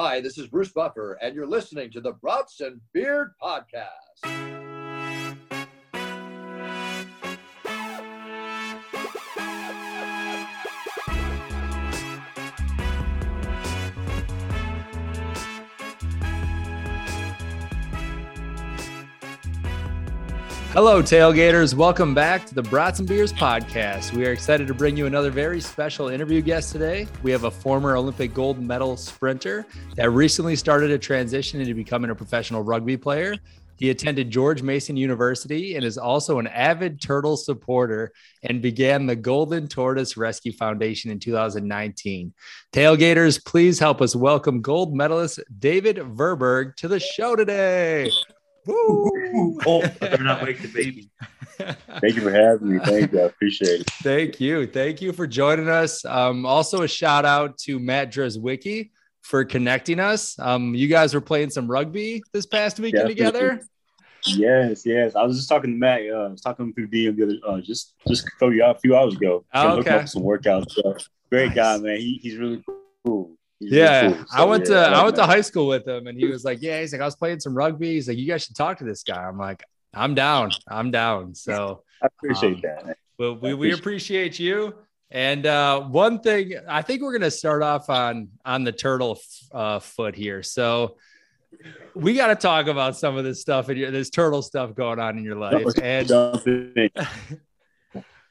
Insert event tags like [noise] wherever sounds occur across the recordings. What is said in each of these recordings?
Hi, this is Bruce Buffer, and you're listening to the Brats and Beers Podcast. Hello, tailgaters. Welcome back to the Brats and Beers podcast. We are excited to bring you another very special interview guest today. We have a former Olympic gold medal sprinter that recently started a transition into becoming a professional rugby player. He attended George Mason University and is also an avid turtle supporter and began the Golden Tortoise Rescue Foundation in 2019. Tailgaters, please help us welcome gold medalist David Verburg to the show today. Woo! [laughs] Oh, [laughs] they're not wake the baby. Thank you for having me. Thank you. I appreciate it. Thank you. Thank you for joining us. Um, also, a shout out to Matt Dreswicki for connecting us. Um, you guys were playing some rugby this past weekend Definitely. together. Yes, yes. I was just talking to Matt. Uh, I was talking through DM the other, uh, just just a few a few hours ago. Oh, Looking okay. up some workouts. So, great Nice. guy, man. He, he's really cool. Yeah, cool. I went yeah, to I I went to high school with him, and he was like, "Yeah, he's like I was playing some rugby." He's like, "You guys should talk to this guy." I'm like, "I'm down, I'm down." So I appreciate um, that. Man. well, we, I we appreciate appreciate you. And uh, one thing, I think we're gonna start off on on the turtle uh, foot here. So we got to talk about some of this stuff and your this turtle stuff going on in your life. And [laughs]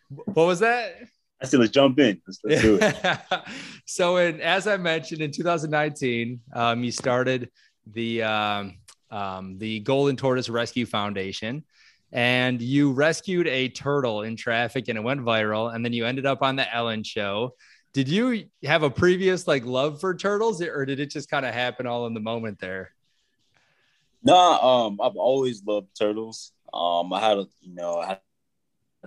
what was that? I said, let's jump in. Let's, let's do it. [laughs] so, in as I mentioned, in 2019, um, you started the um, um, the Golden Tortoise Rescue Foundation, and you rescued a turtle in traffic, and it went viral. And then you ended up on the Ellen Show. Did you have a previous like love for turtles, or did it just kind of happen all in the moment there? Nah, um, I've always loved turtles. Um, I had a, you know, I had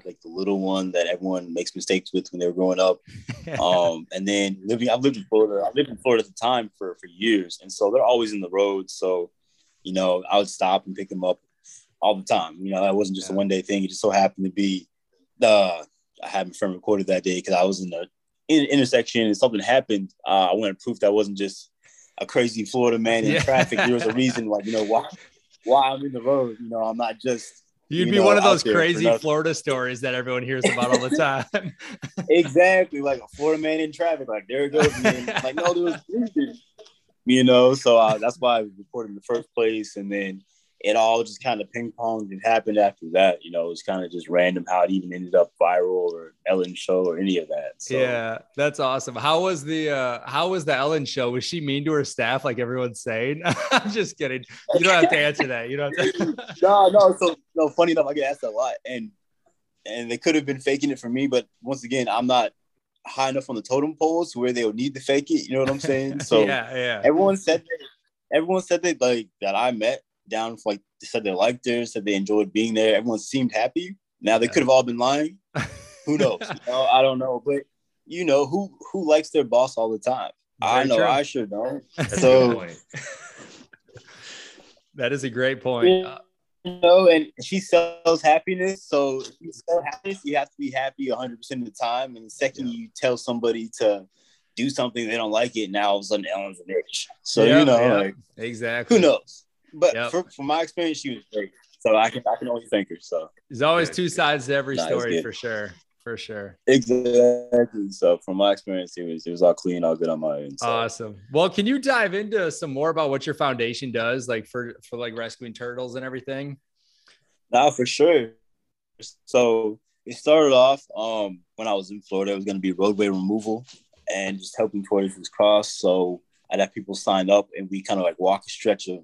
like the little one that everyone makes mistakes with when they were growing up. [laughs] um, and then living, I've lived in Florida. I lived in Florida at the time for for years, and so they're always in the road. So, you know, I would stop and pick them up all the time. You know, that wasn't just Yeah. a one day thing. It just so happened to be the I had my friend recorded that day because I was in the in, intersection and something happened. Uh, I wanted proof that wasn't just a crazy Florida man in Yeah. traffic. There was a reason, like you know, why why I'm in the road. You know, I'm not just You'd you be know, one of those crazy. Florida stories that everyone hears about all the [laughs] time. exactly like a Florida man in traffic. Like there it goes. Man. like no, there was. [laughs] You know, so uh, that's why I was reported in the first place, and then it all just kind of ping ponged and happened after that. You know, it was kind of just random how it even ended up viral or Ellen show or any of that. So, Yeah, that's awesome. How was the uh how was the Ellen show? Was she mean to her staff like everyone's saying? [laughs] I'm just kidding. You don't have to answer that. You don't to. [laughs] [laughs] no, no. So no, funny enough, I get asked a lot, and and they could have been faking it for me, but once again, I'm not high enough on the totem poles where they would need to fake it. You know what I'm saying? So yeah, yeah. everyone said that, everyone said that like that I met down for like they said they liked her, said they enjoyed being there. Everyone seemed happy. Now they Yeah. could have all been lying. [laughs] Who knows? You know, I don't know, but you know who who likes their boss all the time. I know. true. I should know. That's So-. [laughs] That is a great point. Yeah. You know, and she sells happiness. So if you sell happiness, you have to be happy 100% of the time. And the second you tell somebody to do something they don't like it, now all of a sudden Ellen's a bitch. So yeah, you know, yeah, like exactly. who knows? But Yep. for, from my experience, she was great. So I can I can only thank her. So There's always two sides to every Nah, story for sure. For sure. exactly. So from my experience, it was it was all clean, all good on my end. So. Awesome. Well, can you dive into some more about what your foundation does, like for for like rescuing turtles and everything? Now for sure. So it started off um, when I was in Florida. It was going to be roadway removal and just helping tortoises cross. So I'd have people sign up, and we kind of like walk a stretch of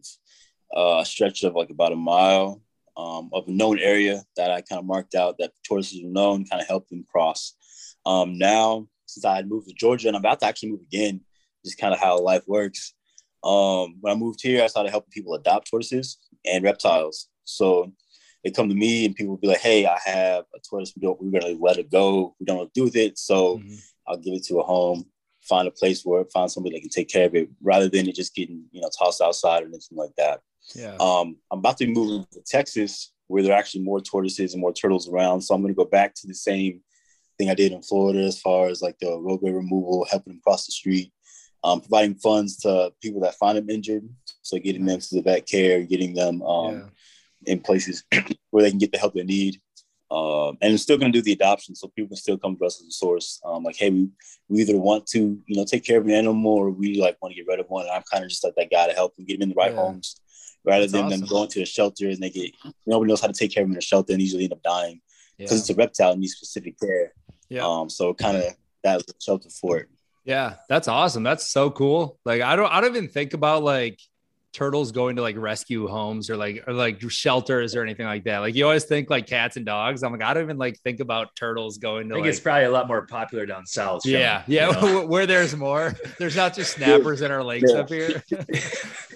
uh, a stretch of like about a mile um, of a known area that I kind of marked out that tortoises were known, kind of help them cross. Um, now, since I had moved to Georgia and I'm about to actually move again, just kind of how life works. Um, when I moved here, I started helping people adopt tortoises and reptiles. So they come to me and people will be like, "Hey, I have a tortoise. We don't. We're gonna let it go. We don't know what to do with it. So Mhm. I'll give it to a home, find a place for it, find somebody that can take care of it, rather than it just getting you know tossed outside or anything like that. Yeah. Um, I'm about to be moving to Texas, where there are actually more tortoises and more turtles around. So I'm going to go back to the same thing I did in Florida, as far as like the roadway removal, helping them cross the street. um, providing funds to people that find them injured. So getting them to the vet care, getting them um, Yeah. in places [clears throat] where they can get the help they need. Um, and I'm still going to do the adoption, so people can still come to us as a source. Um, like, hey, we, we either want to, you know, take care of an animal, or we like want to get rid of one. And I'm kind of just like that guy to help them get them in the right Yeah. homes, rather That's than awesome. them going to the shelter and they get nobody knows how to take care of them in a shelter and usually end up dying Yeah. because it's a reptile and needs specific care. Yeah. Um, so kind of that was a shelter for it. Yeah, that's awesome. That's so cool. Like I don't I don't even think about like turtles going to like rescue homes or like or like shelters or anything like that. Like you always think like cats and dogs. I'm like I don't even like think about turtles going to. I think like it's probably a lot more popular down south. Sean, yeah, you yeah. know? [laughs] Where there's more, there's not just snappers in our lakes Yeah. up here. [laughs]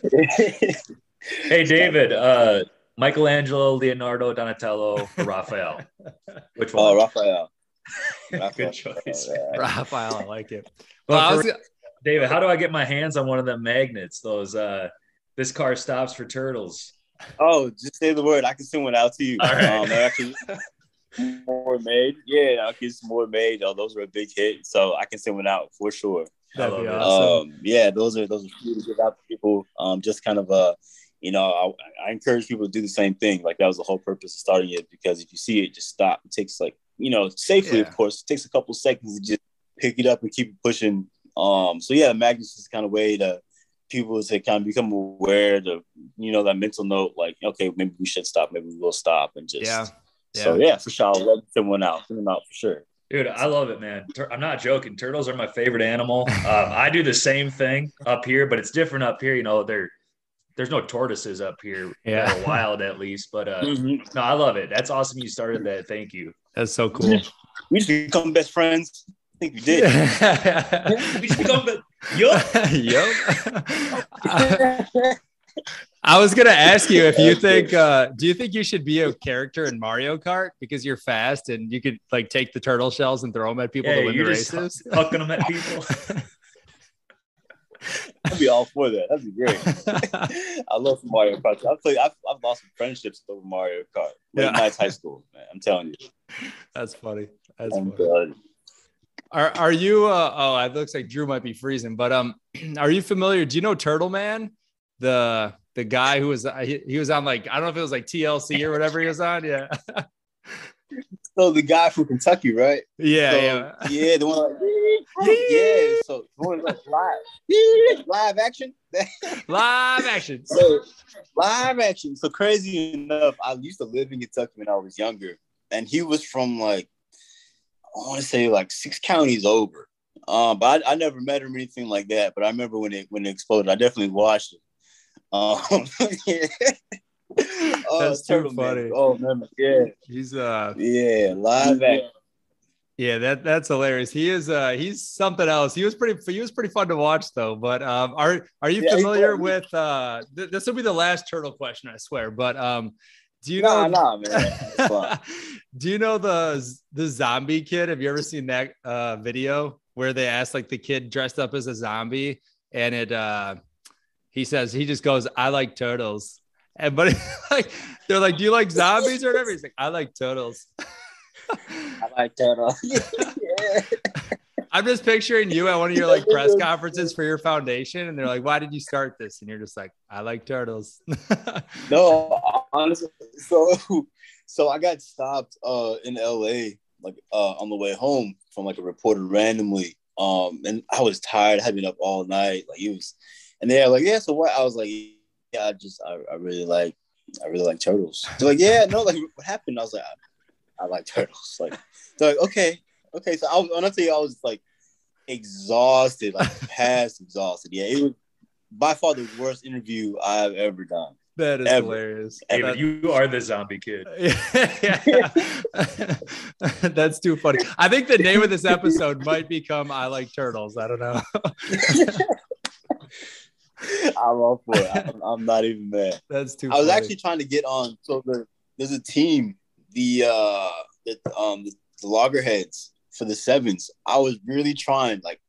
[laughs] hey, David, uh, Michelangelo, Leonardo, Donatello, Raphael. [laughs] Which Oh, one? Raphael. [laughs] Good Raphael. choice. Yeah. Raphael, I like it. Well, I But was, for- David, how do I get my hands on one of them magnets? Those uh, this car stops for turtles. Oh, just say the word. I can send one out to you. All right. Um, actually [laughs] more made. Yeah, I'll get some more made. Oh, those were a big hit. So I can send one out for sure. that'd be I love it. awesome. Um, yeah, those are those are free to give out to people. Um, just kind of uh, you know, I, I encourage people to do the same thing. Like that was the whole purpose of starting it because if you see it, just stop. It takes like you know, safely, Yeah. of course. It takes a couple seconds to just pick it up and keep it pushing. Um, so yeah, magnets is kind of way to people to kind of become aware to you know that mental note, like okay, maybe we should stop, maybe we will stop, and just Yeah. yeah. So yeah, for sure, I'll let someone out, send them out for sure. Dude, I love it, man. Tur- I'm not joking. Turtles are my favorite animal. Um, I do the same thing up here, but it's different up here. You know, there there's no tortoises up here. Yeah. that are wild at least. But uh, Mhm. no, I love it. That's awesome. You started that. Thank you. That's so cool. We just become best friends. I think we did. [laughs] We should become the yup. [laughs] yep. I was gonna ask you if you think uh do you think you should be a character in Mario Kart because you're fast and you could like take the turtle shells and throw them at people Yeah, to win the you're just races? hucking them at people. [laughs] I'd be all for that. That'd be great. [laughs] I love Mario Kart. I've played. I've, I've lost some friendships over Mario Kart. Late Yeah. nights, high school, man. I'm telling you. That's funny. That's I'm funny. Are are you uh oh it looks like Drew might be freezing, but um [clears throat] are you familiar? Do you know Turtle Man? The the guy who was uh, he, he was on like I don't know if it was like TLC or whatever he was on. Yeah. [laughs] So the guy from Kentucky, right? Yeah, so, yeah. yeah, the one like, [laughs] yeah. So the one like live, live action. [laughs] Live action. so live action. So crazy enough, I used to live in Kentucky when I was younger, and he was from like I want to say like six counties over. Um, but I, I never met him or anything like that. But I remember when it when it exploded, I definitely watched it. Um, [laughs] yeah. Oh, That's too Turtle Man. funny. Oh man, yeah, He's uh yeah, live action. yeah, that that's hilarious. He is uh he's something else. He was pretty he was pretty fun to watch though. But um are are you Yeah, familiar with uh th- this will be the last turtle question, I swear. But um do you know Nah, nah, man. [laughs] Do you know the the zombie kid? Have you ever seen that uh, video where they asked like the kid dressed up as a zombie, and it uh, he says he just goes, "I like turtles," and but [laughs] like they're like, "Do you like zombies or whatever?" He's like, "I like turtles." [laughs] I like turtles. [laughs] yeah. I'm just picturing you at one of your like press conferences for your foundation, and they're like, "Why did you start this?" And you're just like, "I like turtles." No, honestly, so so I got stopped uh in LA like uh on the way home from like a reporter randomly. Um and I was tired, I had been up all night. Like he was and they're like, Yeah, so what? I was like, Yeah, I just I, I really like I really like turtles. They're like, Yeah, no, like what happened? I was like, I, I like turtles. [laughs] Like they're like, okay, okay. So I was when I tell you I was like exhausted, like [laughs] past exhausted. Yeah, it was by far the worst interview I've ever done. that is Ever. hilarious. David, That- you are the zombie kid. [laughs] yeah. That's too funny. I think the name of this episode might become I Like Turtles. I don't know. I'm all for it. I'm, [laughs] I'm not even mad. That's too I was funny. actually trying to get on. So the, there's a team, the uh, the um, the, the loggerheads for the sevens. I was really trying, like,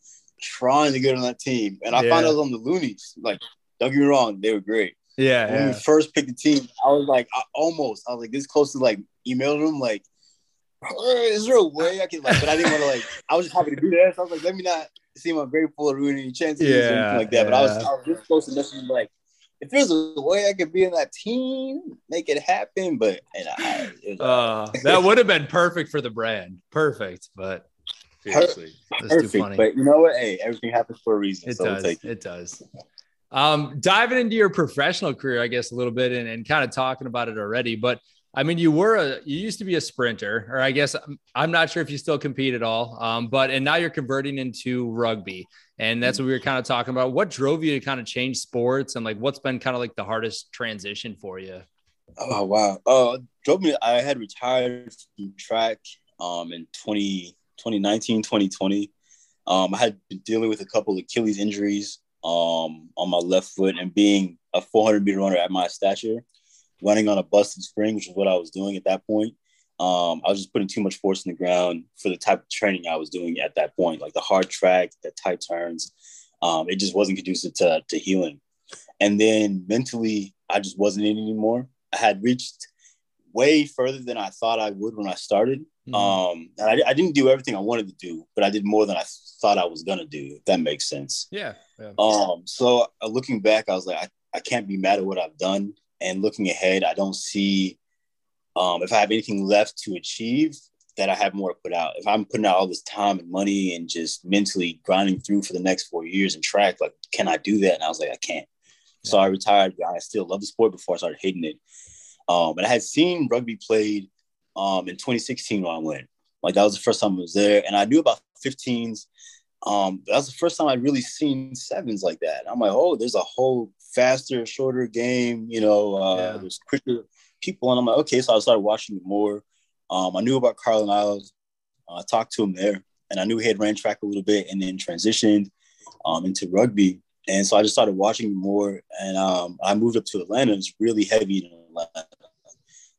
trying to get on that team, and I found Yeah. I was on the Loonies. Like, don't get me wrong, they were great. yeah, When we first picked the team, I was like, I almost, I was like this close to like emailing them, like, "Uh, is there a way I can like? But I didn't want to like. I was just happy to do that. So I was like, let me not. Seem ungrateful or ruin any chances or Yeah, anything like that. But I was. I was just close to messaging like, if there's a way I could be in that team, make it happen. But and I, was, [laughs] Uh, that would have been perfect for the brand. Perfect, but Seriously. that's too perfect. funny. But you know what? Hey, everything happens for a reason. It so we'll does. it. It does. Um, diving into your professional career, I guess a little bit, and, and kind of talking about it already. But I mean, you were a, you used to be a sprinter, or I guess I'm, I'm not sure if you still compete at all. Um, but and now you're converting into rugby, and that's what we were kind of talking about. What drove you to kind of change sports, and like what's been kind of like the hardest transition for you? Oh wow. Uh drove me I had retired from track um in 20, 2019, 2020. Um I had been dealing with a couple of Achilles injuries um on my left foot and being a 400 meter runner at my stature, running on a busted spring, which is what I was doing at that point. Um, I was just putting too much force in the ground for the type of training I was doing at that point, like the hard track, the tight turns. Um, it just wasn't conducive to, to healing. And then mentally, I just wasn't in anymore. I had reached way further than I thought I would when I started. Mhm. Um, and I, I didn't do everything I wanted to do, but I did more than I thought I was gonna do. If that makes sense. yeah, yeah. Um, so uh, looking back, I was like, I, I can't be mad at what I've done. And looking ahead, I don't see um, if I have anything left to achieve that I have more to put out. If I'm putting out all this time and money and just mentally grinding through for the next four years and track, like, can I do that? And I was like, I can't. So I retired. but I still love the sport before I started hating it. Um, and I had seen rugby played um, in 2016 when I went. Like that was the first time I was there, and I knew about 15s. Um, that was the first time I'd really seen sevens like that. I'm like, oh, there's a whole faster, shorter game. You know, uh, Yeah. there's quicker people, and I'm like, okay. So I started watching it more. Um, I knew about Carlin Isles. Uh, I talked to him there, and I knew he had ran track a little bit, and then transitioned um, into rugby. And so I just started watching more, and um, I moved up to Atlanta. It's really heavy in Atlanta.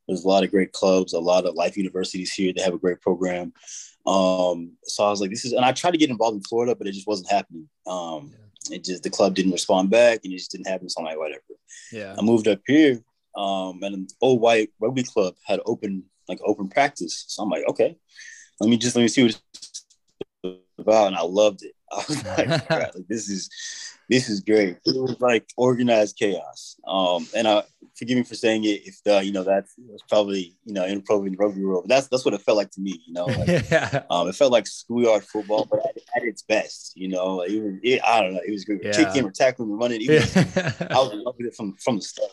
There's a lot of great clubs, a lot of life universities here. They have a great program. Um, so I was like, this is, and I tried to get involved in Florida, but it just wasn't happening. Um, it just the club didn't respond back, and it just didn't happen. So I'm like, whatever. yeah. I moved up here, um, and an Old White rugby club had open like open practice. So I'm like, okay, let me just let me see what it's about, and I loved it. [laughs] I was like, [laughs] like this is this is great. It was like organized chaos. Um, and I forgive me for saying it if the you know that's probably you know inappropriate in the rugby world, but that's that's what it felt like to me. You know, like, [laughs] yeah. um, it felt like schoolyard football, but at, at its best. You know, like, it was, it, I don't know, it was great. Yeah. Kicking or tackling or running. It was, I was loving it from from the start.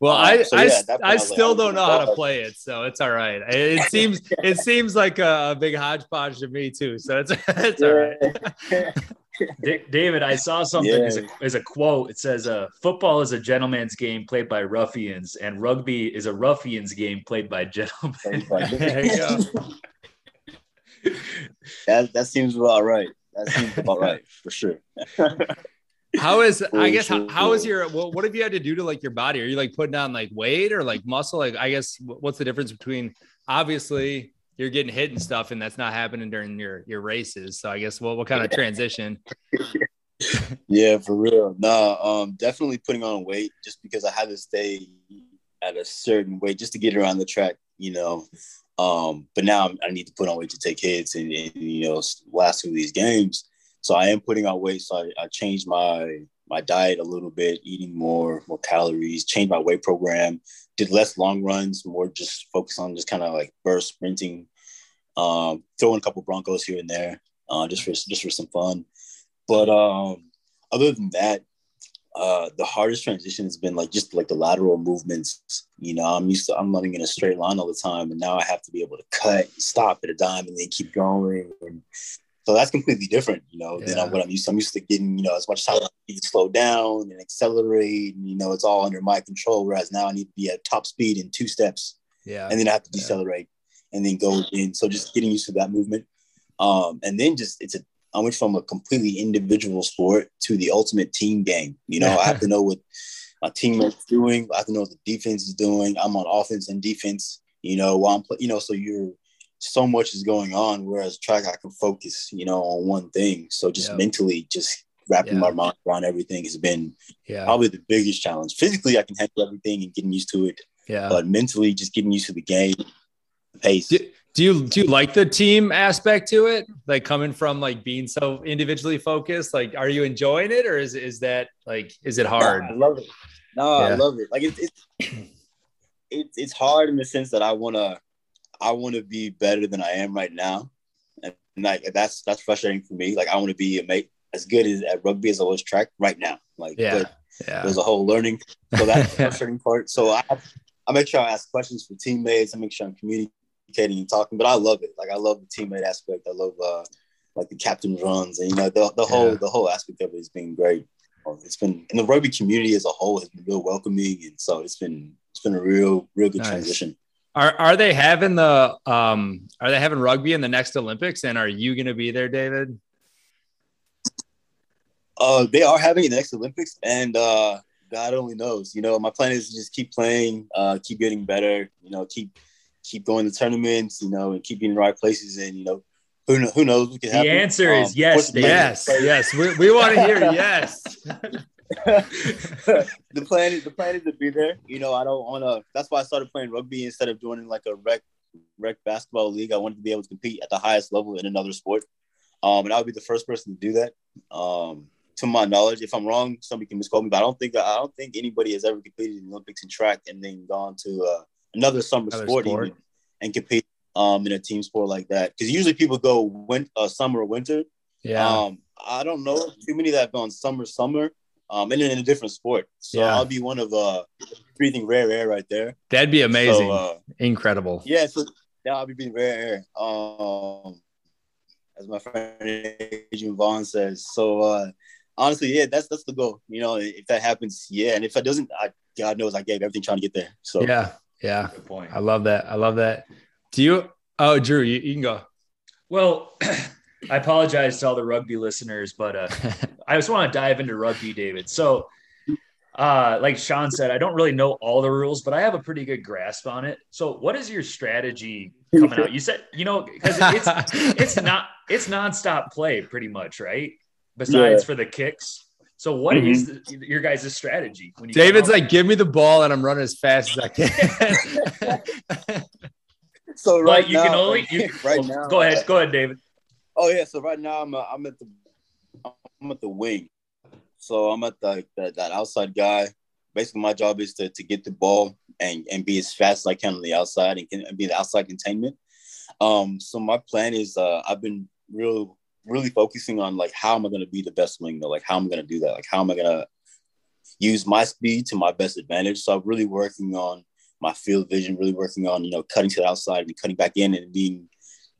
Well, Um, I so I, yeah, at that point, I I was like, still don't know how to play it, so it's all right. It seems it seems like a, big hodgepodge to me too, so it's [laughs] it's all right. [laughs] Da- David, I saw something Yeah. as, a, as a quote. It says, uh, "Football is a gentleman's game played by ruffians, and rugby is a ruffian's game played by gentlemen." [laughs] There you go. that that seems about right. That seems about right for sure. [laughs] How is I For guess how, how is your what, what have you had to do to like your body? Are you like putting on like weight or like muscle? Like I guess what's the difference between obviously you're getting hit and stuff and that's not happening during your your races. So I guess what what kind of transition? [laughs] Yeah, for real. No, um, definitely putting on weight just because I had to stay at a certain weight just to get around the track, you know. Um, but now I'm, I need to put on weight to take hits and, and you know last through these games. So I am putting on weight. So I, I changed my my diet a little bit, eating more more calories, changed my weight program, did less long runs, more just focus on just kind of like burst sprinting, um, throwing a couple Broncos here and there, uh, just for just for some fun. But um, other than that, uh, the hardest transition has been like just like the lateral movements. You know, I'm used to I'm running in a straight line all the time, and now I have to be able to cut, stop at a dime, and then keep going. And so that's completely different, you know, than what I'm used to. I'm used to getting, you know, as much time as I need to slow down and accelerate, and you know, it's all under my control. Whereas now I need to be at top speed in two steps Yeah. and then I have to Yeah. And then go in. So just getting used to that movement. Um, and then just it's a I went from a completely individual sport to the ultimate team game. You know, I have to [laughs] know what my teammates doing. I have to know what the defense is doing. I'm on offense and defense. You know, while I'm play, you know, so you're so much is going on. Whereas track, I can focus, you know, on one thing. So just Yeah. mentally, just wrapping Yeah. my mind around everything has been Yeah. probably the biggest challenge. Physically, I can handle everything and getting used to it Yeah. but mentally just getting used to the game, Do, Do you do you like the team aspect to it? Like coming from like being so individually focused, like are you enjoying it or is is that like is it hard? I love it. No, Yeah. I love it. Like it's it's [clears throat] it's it's hard in the sense that I wanna I wanna be better than I am right now, and like that's that's frustrating for me. Like I want to be a mate as good as at rugby as I was track right now. Like Yeah. Yeah. there's a whole learning. So that's [laughs] frustrating part. So I I make sure I ask questions for teammates. I make sure I'm communicating and talking. But I love it. Like I love the teammate aspect. I love uh like the captain runs and you know the, the whole Yeah. the whole aspect of it has been great. Um, It's been and the rugby community as a whole has been real welcoming and so it's been it's been a real real good Nice. transition. Are are they having the um are they having rugby in the next Olympics and are you gonna be there, David? Uh, they are having it next Olympics, and uh, God only knows. You know, my plan is to just keep playing, uh, keep getting better. You know, keep keep going to tournaments. You know, and keep being in the right places. And you know, who kno- who knows what could The happen. answer is Um, yes, the Yes, yes. We, we want to hear [laughs] yes. [laughs] the plan is the plan is to be there. You know, I don't want to. That's why I started playing rugby instead of joining like a rec rec basketball league. I wanted to be able to compete at the highest level in another sport. Um, and I would be the first person to do that. Um, to my knowledge, if I'm wrong, somebody can misquote me. But I don't think I don't think anybody has ever competed in the Olympics in track and then gone to uh, another summer Another sport, sport. even and compete um, in a team sport like that. Because usually people go win- uh, summer or winter. Yeah. Um, I don't know too many that have gone summer, summer, um, and then in a different sport. So Yeah. I'll be one of uh breathing rare air right there. That'd be amazing. So, uh, Incredible. yeah, so yeah, I'll be breathing rare air. Um, as my friend Adrian Vaughn says. So uh, honestly, yeah, that's that's the goal. You know, if that happens, yeah, and if it doesn't, I, God knows I gave everything trying to get there. So Yeah. Yeah. Good point. I love that. I love that. Do you oh Drew, you, you can go. Well, [clears throat] I apologize to all the rugby listeners, but uh, [laughs] I just want to dive into rugby, David. So, uh, like Sean said, I don't really know all the rules, but I have a pretty good grasp on it. So, what is your strategy coming out? You said, you know, because it's it's [laughs] not it's nonstop play, pretty much, right? Besides for the kicks. So, what is the, your guys' strategy when you David's like, give me the ball and I'm running as fast as I can. [laughs] so right But you now, can only [laughs] you, [laughs] right well, now. Go ahead, go ahead, David. Oh yeah, so right now I'm uh, I'm at the I'm at the wing, so I'm at the, the that outside guy. Basically, my job is to, to get the ball and, and be as fast as I can on the outside and, can, and be the outside containment. Um, so my plan is uh, I've been real really focusing on like how am I going to be the best wing though? Like how am I going to do that? Like how am I going to use my speed to my best advantage? So I'm really working on my field vision, really working on you know cutting to the outside and cutting back in and being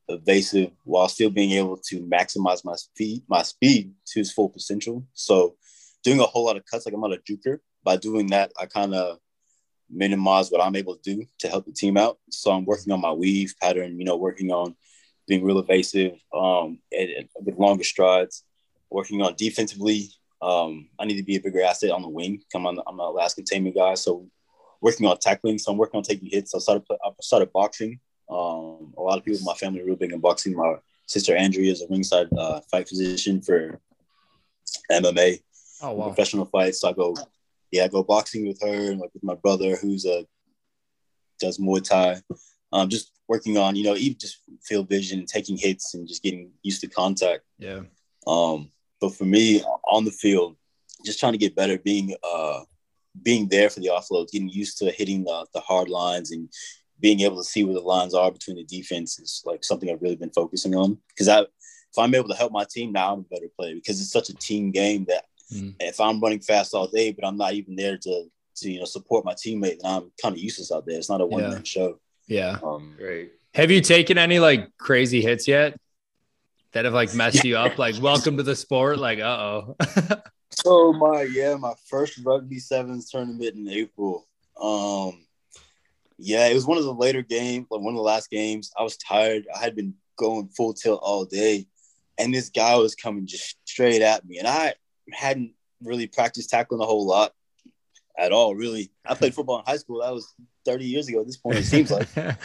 evasive while still being able to maximize my speed, my speed to its full potential. So doing a whole lot of cuts, like I'm not a juker. By doing that, I kind of minimize what I'm able to do to help the team out. So I'm working on my weave pattern, you know, working on being real evasive um, and, with longer strides, working on defensively. Um, I need to be a bigger asset on the wing. Come on, I'm a last containment guy. So working on tackling. So I'm working on taking hits. I started, I started boxing. Um, a lot of people in my family are real big in boxing. My sister Andrea is a ringside uh, fight physician for MMA oh wow. professional fights. So I go, yeah, I go boxing with her and like with my brother who's a does Muay Thai. Um, just working on, you know, even just field vision, taking hits, and just getting used to contact. Yeah. Um, but for me, on the field, just trying to get better, being uh, being there for the offloads, getting used to hitting the, the hard lines, and being able to see where the lines are between the defense is like something I've really been focusing on. Because I, if I'm able to help my team now, I'm a better player. Because it's such a team game that Mm. if I'm running fast all day, but I'm not even there to to you know support my teammate, then I'm kind of useless out there. It's not a one man Yeah. show. Yeah. Um, Great. Have you taken any like crazy hits yet that have like messed you up? Like, welcome to the sport. Like, uh [laughs] oh. So my yeah, my first rugby sevens tournament in April. Um yeah, it was one of the later games, like one of the last games. I was tired. I had been going full tilt all day. And this guy was coming just straight at me. And I hadn't really practiced tackling a whole lot at all, really. I played football in high school. That was 30 years ago at this point, it seems like. [laughs]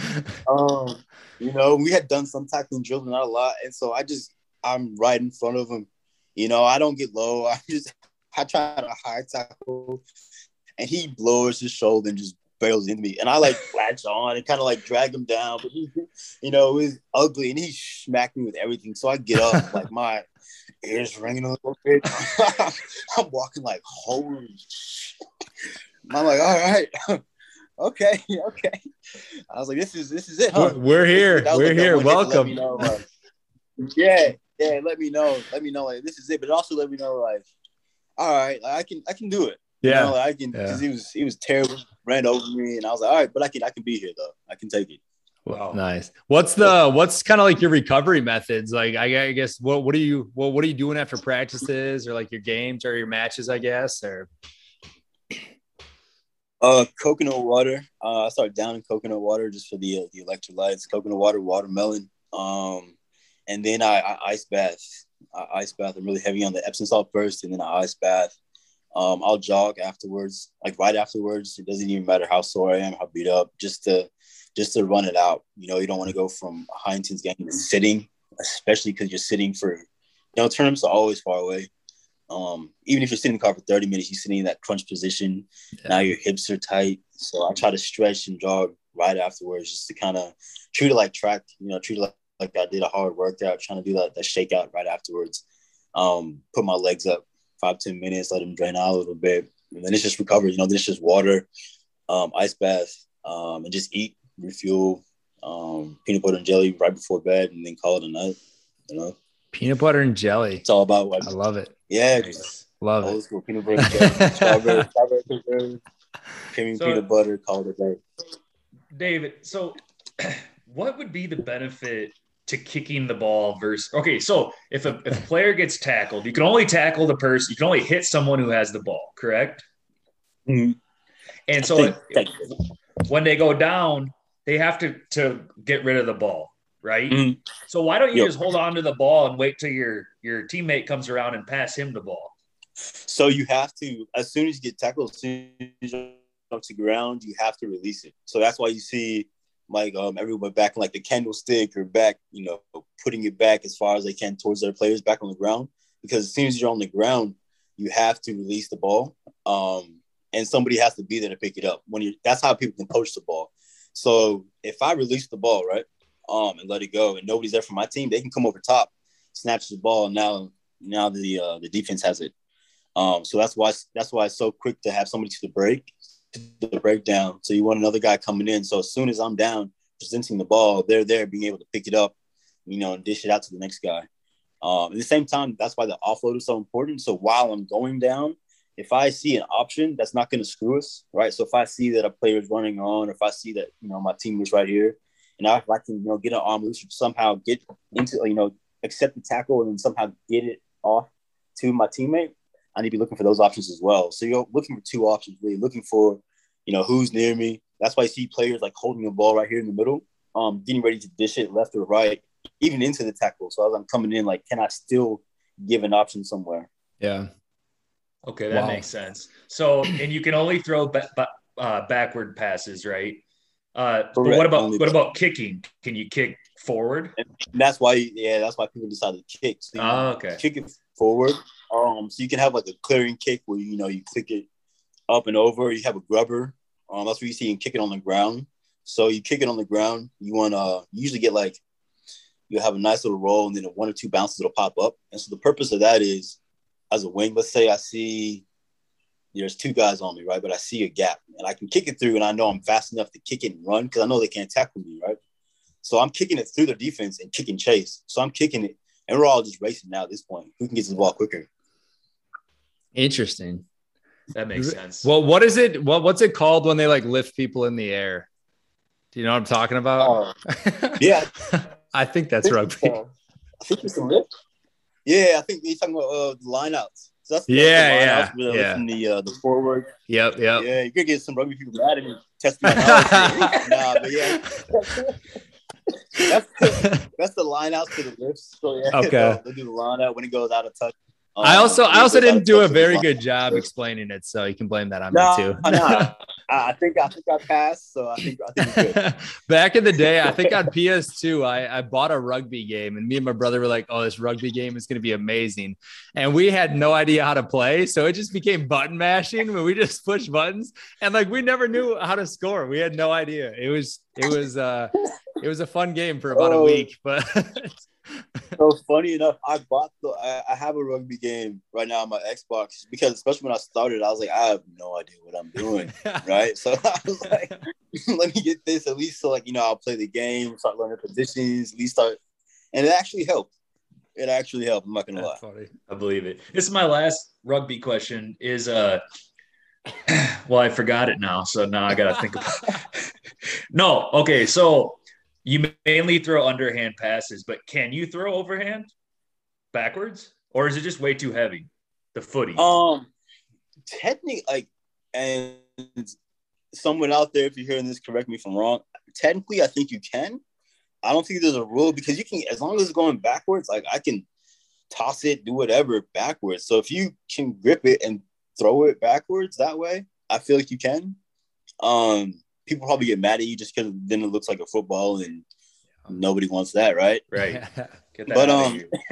Um, you know, we had done some tackling drills, but not a lot. And so I just, I'm right in front of him. You know, I don't get low. [laughs] I just, I try to high tackle, and he lowers his shoulder and just barrels into me, and I like latch on and kind of like drag him down, but he, you know, it was ugly, and he smacked me with everything. So I get up, like my ears ringing a little bit. [laughs] I'm walking like holy. I'm like, all right. [laughs] okay, [laughs] okay. I was like, this is this is it. Huh? We're here. We're like here. Welcome. Know, like, yeah, yeah. Let me know. Let me know. Like this is it. But also let me know. Like, all right, like, I can I can do it. Yeah, you know, like, I can because yeah. he was he was terrible, ran over me, and I was like, all right, but I can I can be here though. I can take it. Wow. Nice. What's the what's kind of like your recovery methods? Like I, I guess what what are you what what are you doing after practices or like your games or your matches? I guess or uh, coconut water. Uh, I started down in coconut water just for the uh, the electrolytes. Coconut water, watermelon. Um, and then I, I ice bath. I ice bath. I'm really heavy on the Epsom salt first, and then I ice bath. Um, I'll jog afterwards, like right afterwards. It doesn't even matter how sore I am, how beat up, just to just to run it out. You know, you don't want to go from high intense game to sitting, especially because you're sitting for, you know, tournaments are always far away. Um, even if you're sitting in the car for 30 minutes, you're sitting in that crunch position. Yeah. Now your hips are tight. So I try to stretch and jog right afterwards just to kind of treat it like track, you know, treat it like, like I did a hard workout, trying to do that, that shakeout right afterwards. Um, put my legs up five ten minutes, let them drain out a little bit. And then it's just recovery, you know, then it's just water, um, ice bath, um, and just eat, refuel, um, peanut butter and jelly right before bed, and then call it a night, you know. Peanut butter and jelly. It's all about what I love it. Yeah, nice. love old it. School peanut butter, jelly, [laughs] strawberry, strawberry creamy so, peanut butter, call it a day. David, so [clears throat] what would be the benefit to kicking the ball versus okay so if a, if a player gets tackled you can only tackle the person you can only hit someone who has the ball correct mm-hmm. and so if, when they go down they have to to get rid of the ball right? Mm-hmm. So why don't you yep. just hold on to the ball and wait till your your teammate comes around and pass him the ball? So you have to, as soon as you get tackled, as soon as you up to the ground, you have to release it. So that's why you see like um everyone back in like the candlestick or back, you know, putting it back as far as they can towards their players back on the ground. Because as soon as you're on the ground, you have to release the ball. Um, and somebody has to be there to pick it up. When you that's how people can poach the ball. So if I release the ball, right, um, and let it go, and nobody's there for my team, they can come over top, snatch the ball, and now now the uh, the defense has it. Um, so that's why that's why it's so quick to have somebody to the break, to the breakdown. So you want another guy coming in. So as soon as I'm down, presenting the ball, they're there being able to pick it up, you know, and dish it out to the next guy. Um, at the same time, that's why the offload is so important. So while I'm going down, if I see an option that's not going to screw us, right? So if I see that a player is running on, or if I see that you know my team is right here, and if I can, you know, get an arm loose, somehow get into, you know, accept the tackle and then somehow get it off to my teammate, I need to be looking for those options as well. So you're looking for two options, really looking for, you know, who's near me. That's why I see players like holding the ball right here in the middle, um, getting ready to dish it left or right, even into the tackle. So as I'm coming in, like, can I still give an option somewhere? Yeah. Okay, that wow. makes sense. So, and you can only throw ba- ba- uh, backward passes, right? Uh, but what about what about kicking? Can you kick forward? And that's why, yeah, that's why people decide to kick. So oh, okay. Kick it forward. Um, so you can have like a clearing kick where you know you click it up and over. You have a grubber. Um, that's what you see and kick it on the ground. So you kick it on the ground. You want to usually get like you have a nice little roll, and then one or two bounces it'll pop up. And so the purpose of that is, as a wing, let's say I see there's two guys on me, right? But I see a gap and I can kick it through and I know I'm fast enough to kick it and run because I know they can't tackle me, right? So I'm kicking it through the defense and kicking chase. So I'm kicking it and we're all just racing now at this point. Who can get to the ball quicker? Interesting. That makes sense. Well, what is it? What what's it called when they like lift people in the air? Do you know what I'm talking about? Uh, yeah. [laughs] I think that's I think rugby. Uh, I think it's a lift. Yeah, I think you're talking about uh, lineouts. So that's, yeah, yeah, yeah. From the uh, the forward. Yep, yep. Yeah, you could get some rugby people mad at me, test my knowledge. [laughs] nah, but yeah. that's the, [laughs] that's the line out to the lifts. So yeah, [laughs] okay. They'll, they'll do the line out when it goes out of touch. Um, I also I also didn't do a very good job explaining it, so you can blame that on no, me too. no, I think I think I passed, so I think I think good. [laughs] Back in the day, I think on PS2, I, I bought a rugby game, and me and my brother were like, "Oh, this rugby game is going to be amazing," and we had no idea how to play, so it just became button mashing where we just pushed buttons, and like we never knew how to score. We had no idea. It was it was uh it was a fun game for about oh. a week, but [laughs] [laughs] so funny enough, I bought the I, I, have a rugby game right now on my Xbox because especially when I started, I was like, I have no idea what I'm doing. [laughs] right. So [laughs] I was like, let me get this at least so like, you know, I'll play the game, start learning positions, at least start and it actually helped. It actually helped. I'm not gonna That's lie. Funny. I believe it. This is my last rugby question. Is uh [clears throat] well, I forgot it now, so now I gotta think about it. no, okay, so you mainly throw underhand passes, but can you throw overhand backwards, or is it just way too heavy? The footy. Um, technically, like, and someone out there, if you're hearing this, correct me if I'm wrong. Technically, I think you can. I don't think there's a rule because you can, as long as it's going backwards, like I can toss it, do whatever backwards. So if you can grip it and throw it backwards that way, I feel like you can. Um, people probably get mad at you just because then it looks like a football and nobody wants that, right? Right. [laughs] but um, [laughs]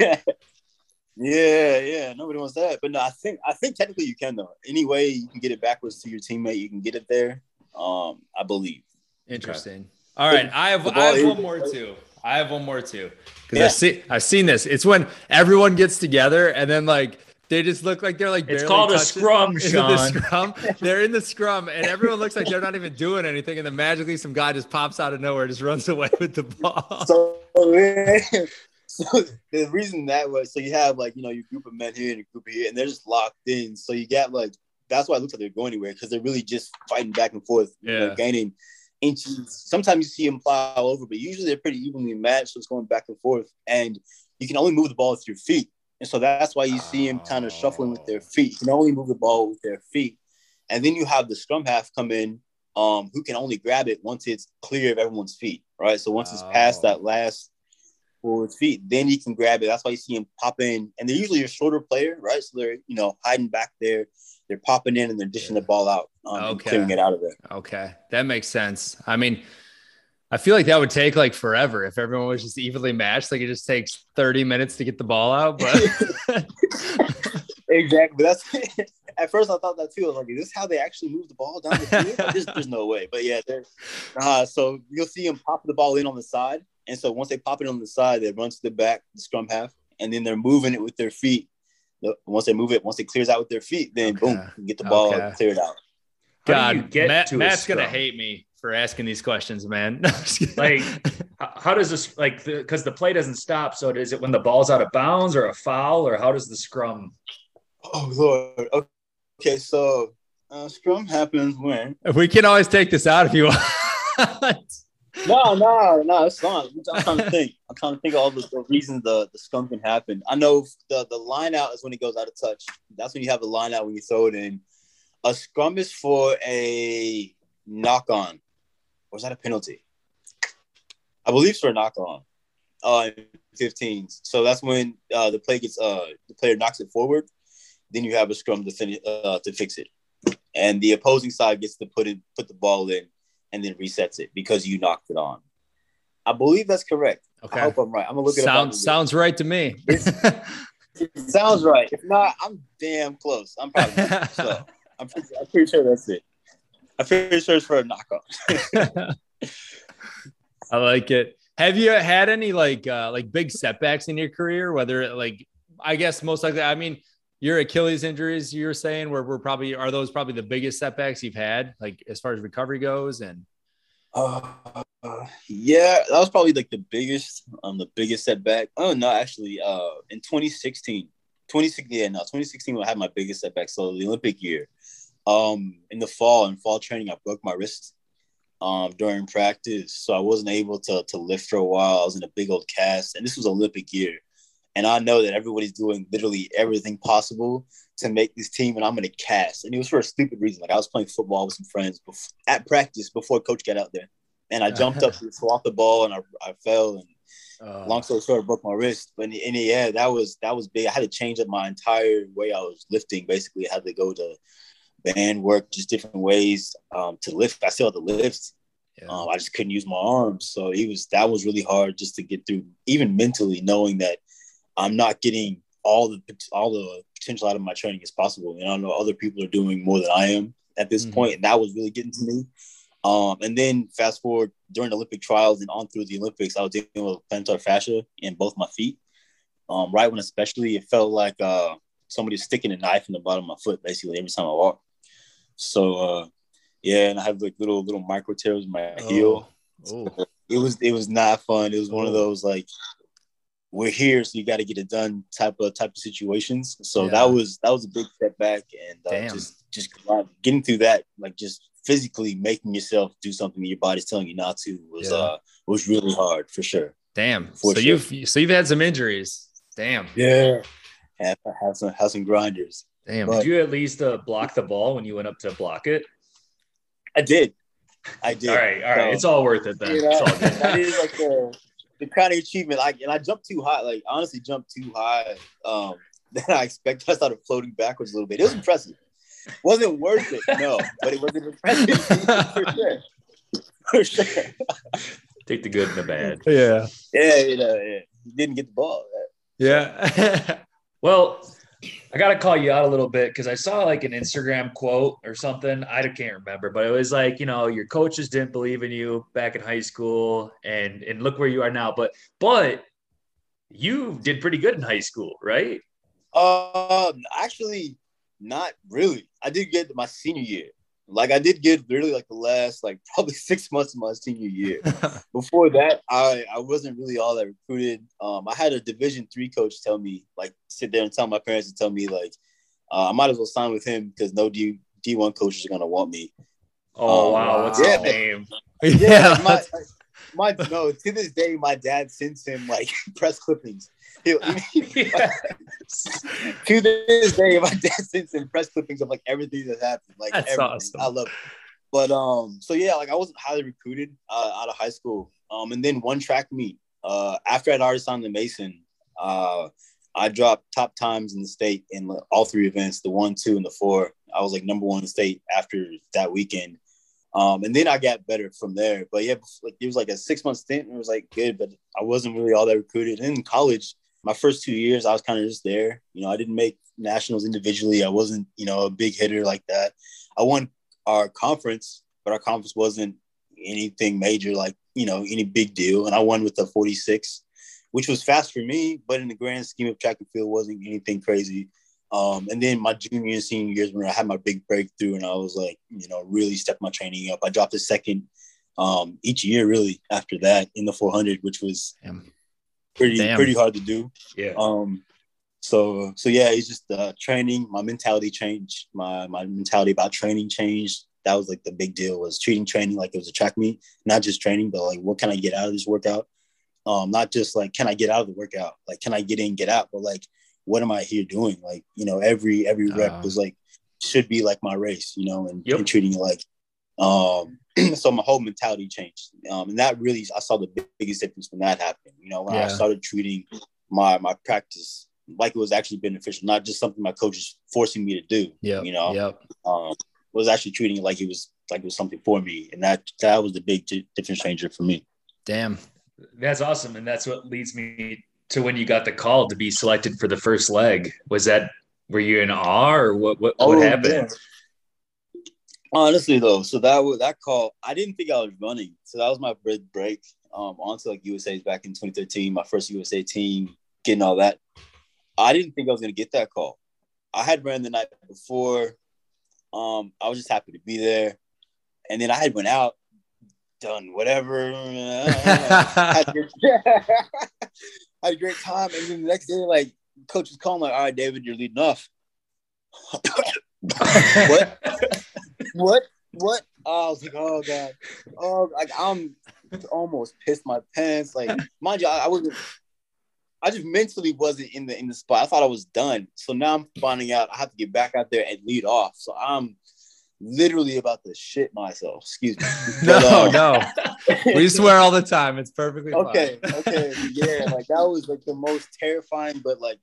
yeah, yeah, nobody wants that. But no, I think I think technically you can though. Any way you can get it backwards to your teammate, you can get it there. Um, I believe. Interesting. All right, I have I have one more too. I have one more too because yeah. I see I've seen this. It's when everyone gets together and then like they just look like they're like it's called a scrum, [laughs] Sean. The scrum. They're in the scrum, and everyone looks like they're not even doing anything. And then magically, some guy just pops out of nowhere, just runs away with the ball. So, [laughs] so the reason that was so you have like you know your group of men here and a group here, and they're just locked in. So you got like that's why it looks like they're going anywhere because they're really just fighting back and forth, yeah. you know, gaining inches. Sometimes you see them plow over, but usually they're pretty evenly matched. So it's going back and forth, and you can only move the ball with your feet. And so that's why you see him kind of shuffling with their feet. He can only move the ball with their feet. And then you have the scrum half come in, um, who can only grab it once it's clear of everyone's feet, right? So once it's past that last forward feet, then he can grab it. That's why you see him pop in. And they're usually a shorter player, right? So they're, you know, hiding back there. They're popping in and they're dishing yeah. the ball out um, okay. and clearing it out of there. Okay. That makes sense. I mean, I feel like that would take like forever if everyone was just evenly matched. Like it just takes 30 minutes to get the ball out. But [laughs] exactly. That's [laughs] at first I thought that too. I was like, is this how they actually move the ball down the field? there's, there's, no way. But yeah, uh, so you'll see them pop the ball in on the side. And so once they pop it on the side, they run to the back, the scrum half, and then they're moving it with their feet. Once they move it, once it clears out with their feet, then okay. boom, get the ball okay. cleared out. God, Matt, Matt's gonna hate me for asking these questions, man. [laughs] like, how does this like because the, the, play doesn't stop? So is it when the ball's out of bounds or a foul, or how does the scrum? Oh Lord. Okay, so uh, scrum happens when we can always take this out if you want. [laughs] no, no, no, it's fine. I'm trying to think. I'm trying to think of all the, the, reasons the, the scrum can happen. I know the, the line out is when it goes out of touch. That's when you have the line out when you throw it in. A scrum is for a knock on was that a penalty? I believe it's for a knock on uh 15s. So that's when uh, the play gets uh the player knocks it forward. Then you have a scrum to finish uh, to fix it, and the opposing side gets to put it put the ball in and then resets it because you knocked it on. I believe that's correct. Okay. I hope I'm right. I'm gonna look at sounds sounds right to me. sounds right. If not, I'm damn close. I'm probably [laughs] so. I'm pretty, I'm pretty sure that's it. I'm pretty sure it's for a knockoff. [laughs] I like it. Have you had any like uh, like big setbacks in your career? Whether like I guess most likely, I mean, your Achilles injuries you were saying were, were probably are those probably the biggest setbacks you've had, like as far as recovery goes, and uh, yeah, that was probably like the biggest um the biggest setback. Oh no, actually, uh, in 2016, 2016, yeah, no, 2016 I had my biggest setback. So the Olympic year, um, in the fall in fall training, I broke my wrist um, during practice, so I wasn't able to to lift for a while. I was in a big old cast, and this was Olympic year, and I know that everybody's doing literally everything possible to make this team, and I'm in a cast, and it was for a stupid reason. Like I was playing football with some friends before, at practice before coach got out there, and I jumped up [laughs] to off the ball, and I, I fell, and uh, long story short, I broke my wrist. But in the, in the end, that was that was big. I had to change up my entire way I was lifting. Basically, I had to go to band work, just different ways um, to lift. I still had to lift. Yeah. Um, I just couldn't use my arms, so it was that was really hard just to get through, even mentally, knowing that I'm not getting all the all the potential out of my training as possible. And I know other people are doing more than I am at this Mhm. point, and that was really getting to me. Um, and then fast forward during the Olympic trials and on through the Olympics, I was dealing with plantar fascia in both my feet. Um, right when especially it felt like uh, somebody sticking a knife in the bottom of my foot basically every time I walk. So uh, yeah, and I have like little little micro tears in my heel. Oh. It was it was not fun. It was one of those like we're here, so you got to get it done type of type of situations. So Yeah. that was that was a big step back, and uh, just just getting through that, like just physically making yourself do something your body's telling you not to was Yeah. uh was really hard for sure. Damn. For so sure. you've so you've had some injuries. Damn. Yeah, have, have some have some grinders. Damn. But- Did you at least uh, block the ball when you went up to block it? I did, I did. All right, all right. So- it's all worth it then. You know, It's all good. [laughs] that is like the, the kind of achievement. Like, and I jumped too high. Like, honestly, jumped too high. Um, [laughs] than I expected. I started floating backwards a little bit. It was impressive. Wasn't worth it, no, but it was impressive [laughs] for sure. For sure. Take the good and the bad. yeah. Yeah, you know, yeah. He didn't get the ball. Yeah. Well, I got to call you out a little bit because I saw like an Instagram quote or something. I can't remember, but it was like, you know, your coaches didn't believe in you back in high school and and look where you are now. But but you did pretty good in high school, right? Uh, actually, not really. I did get my senior year. Like, I did get really like the last like [laughs] probably six months of my senior year. [laughs] before that, I I wasn't really all that recruited. Um, I had a Division three coach tell me, like, sit there and tell my parents and tell me, like, uh, I might as well sign with him because no D D one coaches are gonna want me. Oh Oh, wow, what's yeah. his name? yeah. [laughs] like, my, my no, to this day, my dad sends him like press clippings. [laughs] [laughs] To this day, my dad sends him press clippings of like everything that happened. Like That's everything. awesome. I love it. But um, so yeah, like I wasn't highly recruited uh, out of high school. Um, and then one track meet. Uh, after I'd already signed the Mason, uh, I dropped top times in the state in all three events, the one, two, and the four. I was like number one in the state after that weekend. Um, and then I got better from there. But yeah, like it was like a six month stint. And it was like good, but I wasn't really all that recruited. And in college, my first two years, I was kind of just there. You know, I didn't make nationals individually. I wasn't, you know, a big hitter like that. I won our conference, but our conference wasn't anything major, like, you know, any big deal. And I won with the 46, which was fast for me, but in the grand scheme of track and field, wasn't anything crazy. Um, and then my junior and senior years when I had my big breakthrough and I was like, you know, really stepped my training up. I dropped a second um, each year really after that in the 400, which was. Pretty Damn. pretty hard to do. Yeah. Um, so so yeah, it's just uh, training. My mentality changed. My my mentality about training changed. That was like the big deal was treating training like it was a track meet, not just training, but like what can I get out of this workout? Um, not just like can I get out of the workout, like can I get in, get out, but like what am I here doing? Like you know, every every rep Ah. was like should be like my race, you know, and, Yep. and treating it like. Um, [clears throat] so my whole mentality changed, um, and that really I saw the big- biggest difference when that happened. You know, when I started treating my my practice like it was actually beneficial, not just something my coach is forcing me to do. Yep. You know, Yep. um, was actually treating it like it was like it was something for me, and that that was the big di- difference changer for me. Damn. That's awesome. And that's what leads me to when you got the call to be selected for the first leg. Was that were you in awe or what what, what happened? Oh, yeah. Honestly, though, so that was that call. I didn't think I was running, so that was my big break. Um, onto like USA's back in 2013, my first USA team, getting all that. I didn't think I was gonna get that call. I had ran the night before. Um, I was just happy to be there, and then I had went out, done whatever. [laughs] had, a good- [laughs] had a great time, and then the next day, like coach was calling, like, "All right, David, you're leading off." [laughs] what? What? What? Oh, I was like, oh god, oh, like I'm almost pissed my pants. Like, mind you, I, I wasn't. I just mentally wasn't in the in the spot. I thought I was done. So now I'm finding out I have to get back out there and lead off. So I'm literally about to shit myself. Excuse me. [laughs] No, But, um, no. [laughs] We swear all the time. It's perfectly fine. okay, okay, yeah. Like that was like the most terrifying, but like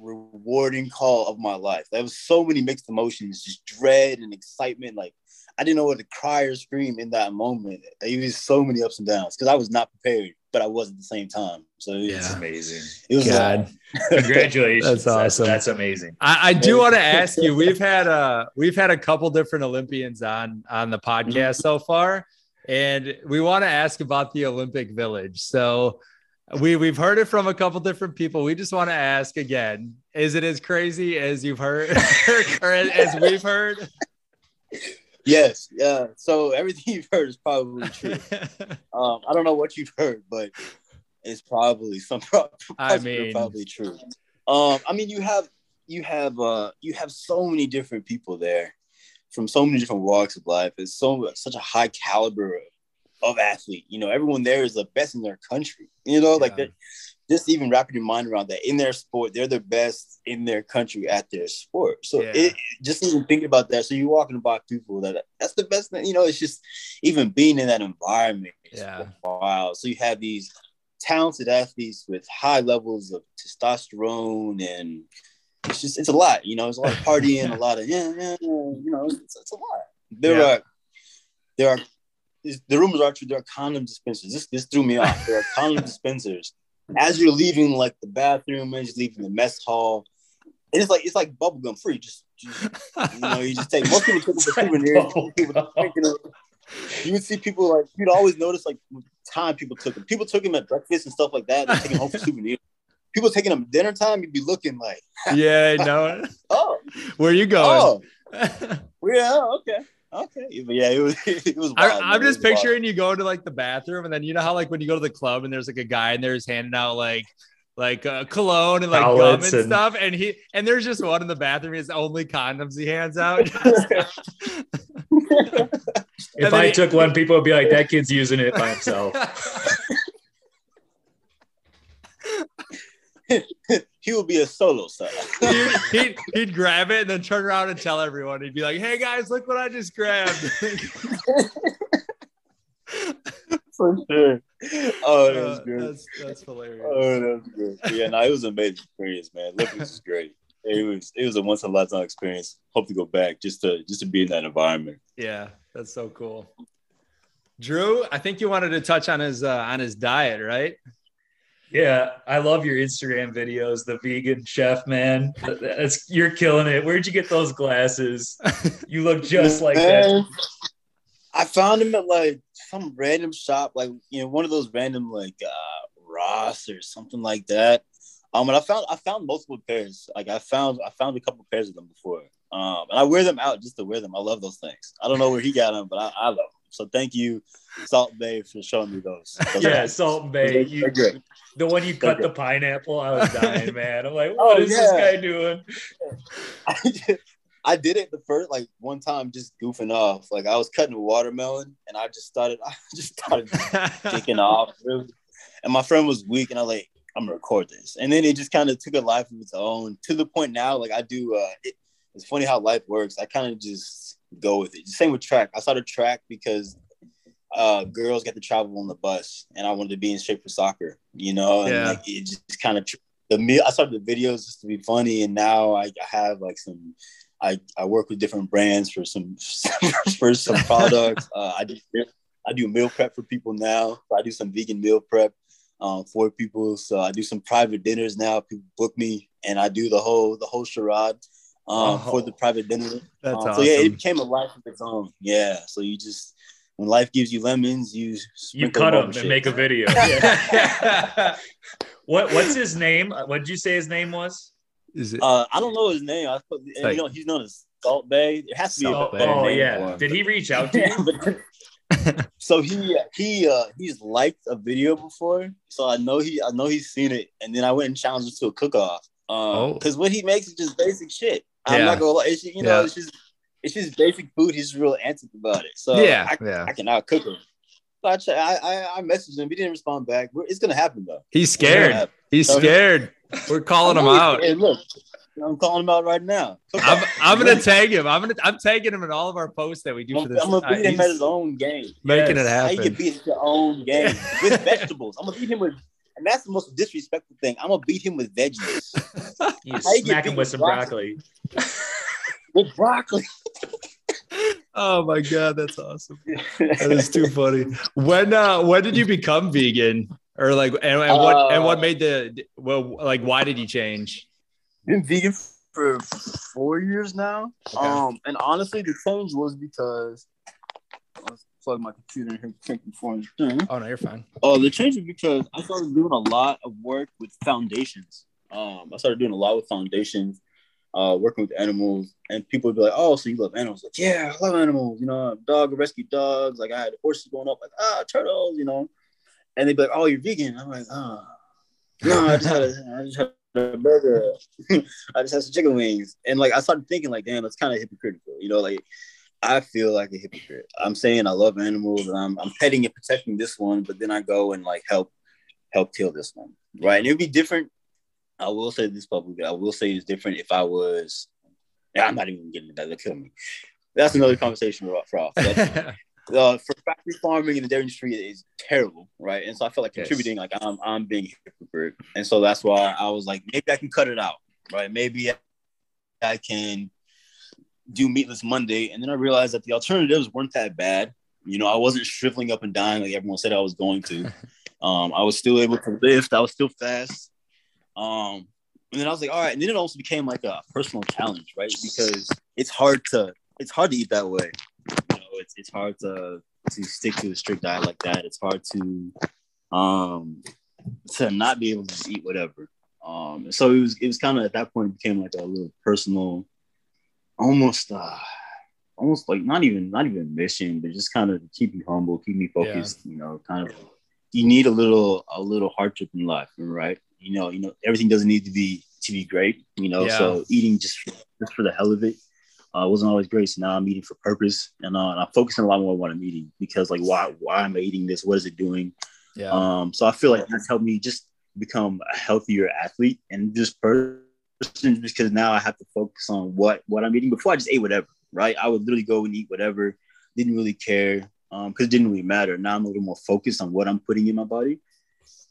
rewarding call of my life. There was so many mixed emotions, just dread and excitement. Like I didn't know whether to cry or scream in that moment. It was so many ups and downs because I was not prepared, but I was at the same time. So it was It's amazing. It was God. [laughs] Congratulations. That's awesome. That's, amazing. I, I do want to ask you. We've had uh we've had a couple different Olympians on on the podcast so far, and we want to ask about the Olympic Village. So we we've heard it from a couple different people. We just want to ask again: Is it as crazy as you've heard, [laughs] or as we've heard? yes, yeah. So everything [laughs] you've heard is probably true. [laughs] Um, I don't know what you've heard, but it's probably some I probably, mean- probably true. Um, I mean, you have you have uh you have so many different people there from so many different walks of life. It's so such a high caliber of, of athlete. You know, everyone there is the best in their country. You know, like Yeah. that. Just even wrapping your mind around that in their sport, they're the best in their country at their sport. So Yeah. it just even thinking about that. So you're walking about people that that's the best thing. You know, it's just even being in that environment. Yeah. Wow. So you have these talented athletes with high levels of testosterone and it's just it's a lot, you know, it's a lot of partying, a [laughs] lot of yeah, yeah, yeah, you know, it's, it's a lot. There are there are the rumors are true, there are condom dispensers. This this threw me off. There are condom [laughs] dispensers as you're leaving like the bathroom, as you're leaving the mess hall. And it's like it's like bubblegum free. Just, just you know, you just take most people took them for souvenirs. bubble People gum. taking you would see people like you'd always notice like time people took them. People took them at breakfast and stuff like that. They're taking home for [laughs] souvenirs. People taking them dinner time, you'd be looking like, yeah, I [laughs] know. oh, Where you going? oh, yeah, okay, okay. But yeah, it was [laughs] it was. I, Wild, I'm. It just was wild. picturing you going to like the bathroom, and then you know how like when you go to the club and there's like a guy and there's handing out like like uh, cologne and like gum and, and- stuff, and he and there's just one in the bathroom. His only condoms he hands out. [laughs] [laughs] If I he- took one, people would be like, that kid's using it by himself. [laughs] he would be a solo star. he'd, he'd, he'd grab it and then turn around and tell everyone. He'd be like, "Hey guys, look what I just grabbed." [laughs] For sure. Oh, that was Uh, good. that's that's hilarious. Oh, that was good. Yeah, no, it was an amazing experience, man. Olympics was great. It was it was a once in a lifetime experience. Hope to go back just to just to be in that environment. Yeah, that's so cool. Drew, I think you wanted to touch on his uh, on his diet, right? Yeah, I love your Instagram videos, the vegan chef, man. That's you're killing it. Where'd you get those glasses? You look just like that. I found them at like some random shop, like you know, one of those random like uh Ross or something like that. Um, and I found I found multiple pairs. Like I found I found a couple pairs of them before. Um, and I wear them out just to wear them. I love those things. I don't know where he got them, but I, I love them. So thank you, Salt Bae, for showing me those. [laughs] those Yeah, glasses. Salt Bae. You, the one you cut the pineapple, I was dying, man. I'm like, [laughs] Oh, what is this guy doing? [laughs] I did, I did it the first like one time just goofing off. Like I was cutting a watermelon and I just started I just started kicking off. And my friend was weak and I like, I'm gonna record this. And then it just kind of took a life of its own to the point now, like I do uh it, it's funny how life works. I kind of just go with it. Same with track. I started track because uh girls get to travel on the bus and I wanted to be in shape for soccer, you know, and Yeah. like it just kind of the me I started the videos just to be funny and now I, I have like some I, I work with different brands for some [laughs] for some products. [laughs] Uh, I do I do meal prep for people now. I do some vegan meal prep um, for people. So I do some private dinners now. People book me, and I do the whole the whole charade um, for the Oh. private dinner. That's Um, awesome. So yeah, it became a life of its own. Yeah. So you just when life gives you lemons, you You cut them him over and make a video. [laughs] What What's his name? What did you say his name was? Is it? Uh, I don't know his name. I put, like- you know he's known as Salt Bae. It has to be a Salt Oh, Bae. oh, yeah. him. Did he reach out to you? [laughs] So he he uh he's liked a video before, so I know he I know he's seen it, and then I went and challenged him to a cook off. Um, Oh. because what he makes is just basic shit. I'm Yeah. not gonna lie, it's, you know, Yeah. it's just it's just basic food. He's real antic about it, so yeah, I, yeah. I cannot cook him. So I, ch- I I messaged him. He didn't respond back. It's gonna happen though. He's scared. happen. He's So- scared. We're calling him out. scared. Look, I'm calling him out right now. I'm. I'm gonna tag him. I'm gonna I'm tagging him in all of our posts that we do I'm, for this. I'm gonna beat him at his own game. making Yes. it How you can happen. beat his own game with [laughs] vegetables? I'm gonna beat him with And that's the most disrespectful thing. I'm gonna beat him with veggies. [laughs] You How smack him with with some broccoli? broccoli. with broccoli. [laughs] Oh my god, that's awesome. That is too [laughs] funny. When uh when did you become vegan? Or like and, and what and what Uh, made the well like why did you change? Been vegan for four years now. Okay. Um, and honestly, the change was because let's plug my computer in here quick before it's. Oh no, you're fine. Oh, the change was because I started doing a lot of work with foundations. Um, I started doing a lot with foundations, uh, working with animals, and people would be like, "Oh, so you love animals?" Like, yeah, I love animals. You know, dog rescue dogs. Like, I had horses going up, like, ah, turtles. You know, and they'd be like, "Oh, you're vegan." I'm like, "Ah, no, I just had a, I just had a burger. [laughs] I just had some chicken wings." And like, I started thinking, like, damn, that's kind of hypocritical. You know, like. I feel like a hypocrite. I'm saying I love animals and I'm, I'm petting and protecting this one, but then I go and like help help kill this one, right? And it'd be different. I will say this publicly. I will say it's different if I was. Yeah, I'm not even getting that. They'll kill me. That's another conversation off. But, [laughs] uh, for factory farming in the dairy industry is terrible, right? And so I felt like Yes. contributing, like I'm I'm being a hypocrite, and so that's why I was like, maybe I can cut it out, right? Maybe I can do meatless Monday, and then I realized that the alternatives weren't that bad. You know, I wasn't shriveling up and dying like everyone said I was going to. [laughs] Um, I was still able to lift. I was still fast. Um, and then I was like, all right. And then it also became like a personal challenge, right? Because it's hard to it's hard to eat that way. You know, it's it's hard to to stick to a strict diet like that. It's hard to um to not be able to just eat whatever. Um, so it was it was kind of at that point it became like a little personal, almost uh almost like not even not even mission, but just kind of keep me humble, keep me focused. You know, kind of you need a little a little hardship in life, right? You know, you know everything doesn't need to be to be great. You know, Yeah. so eating just for, just for the hell of it uh, wasn't always great. So now I'm eating for purpose, and, uh, and I'm focusing a lot more on what I'm eating because like why why am I eating this? What is it doing? yeah. Um, so I feel like that's helped me just become a healthier athlete and just person because now I have to focus on what what I'm eating. Before I just ate whatever, right? I would literally go and eat whatever, didn't really care um because it didn't really matter. Now I'm a little more focused on what I'm putting in my body.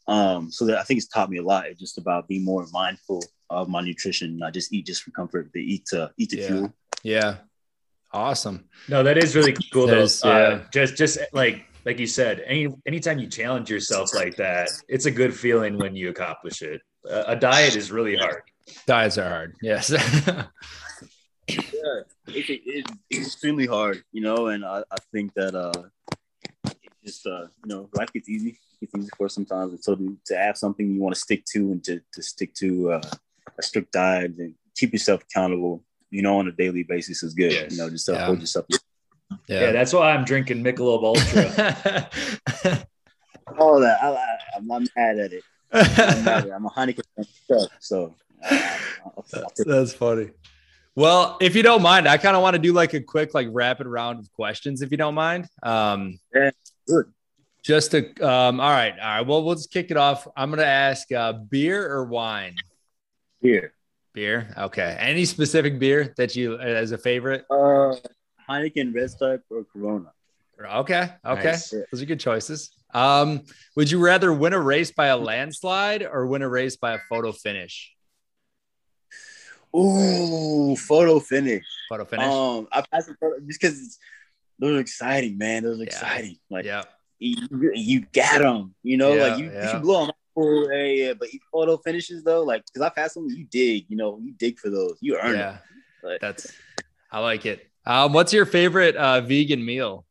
Um, so that I think it's taught me a lot. It's just about being more mindful of my nutrition, not just eat just for comfort, but eat to eat to Yeah. fuel. yeah. Awesome. No, that is really cool That though. is, Uh, just just like like you said, any anytime you challenge yourself like that, it's a good feeling when you accomplish it. Uh, a diet is really hard. Diets are hard. Yes. yeah, it's, it's, it's extremely hard, you know, and I, I think that uh, it's just uh, you know, life gets easy. It's easy for us sometimes, and so to, to have something you want to stick to and to, to stick to uh, a strict diet and keep yourself accountable, you know, on a daily basis is good. Yes. You know, just to Yeah. hold yourself. Yeah. that's why I'm drinking Michelob Ultra. [laughs] All that I, I, I'm not mad at it. I'm, mad at it. I'm a Heineken fan so. I'll- I'll take- That's funny. Well, if you don't mind, I kind of want to do like a quick, like rapid round of questions, if you don't mind. Um, Yeah, good. Just to, um, all right, all right. Well, we'll just kick it off. I'm gonna ask, uh, beer or wine? Beer. Beer. Okay. Any specific beer that you as a favorite? Uh, Heineken, Red Stripe, or Corona. Okay. Okay. Nice. Those are good choices. Um, would you rather win a race by a landslide or win a race by a photo finish? Ooh, photo finish. Photo finish. Um, I passed the photo just because it's those are exciting, man. Those are Yeah. exciting. Like yeah. you, you got them, you know. Yeah, like you, you yeah. should blow them. Oh, yeah, yeah. But you photo finishes though, like because I've had some, you dig, you know, you dig for those, you earn Yeah. That's, I like it. Um, what's your favorite uh, vegan meal?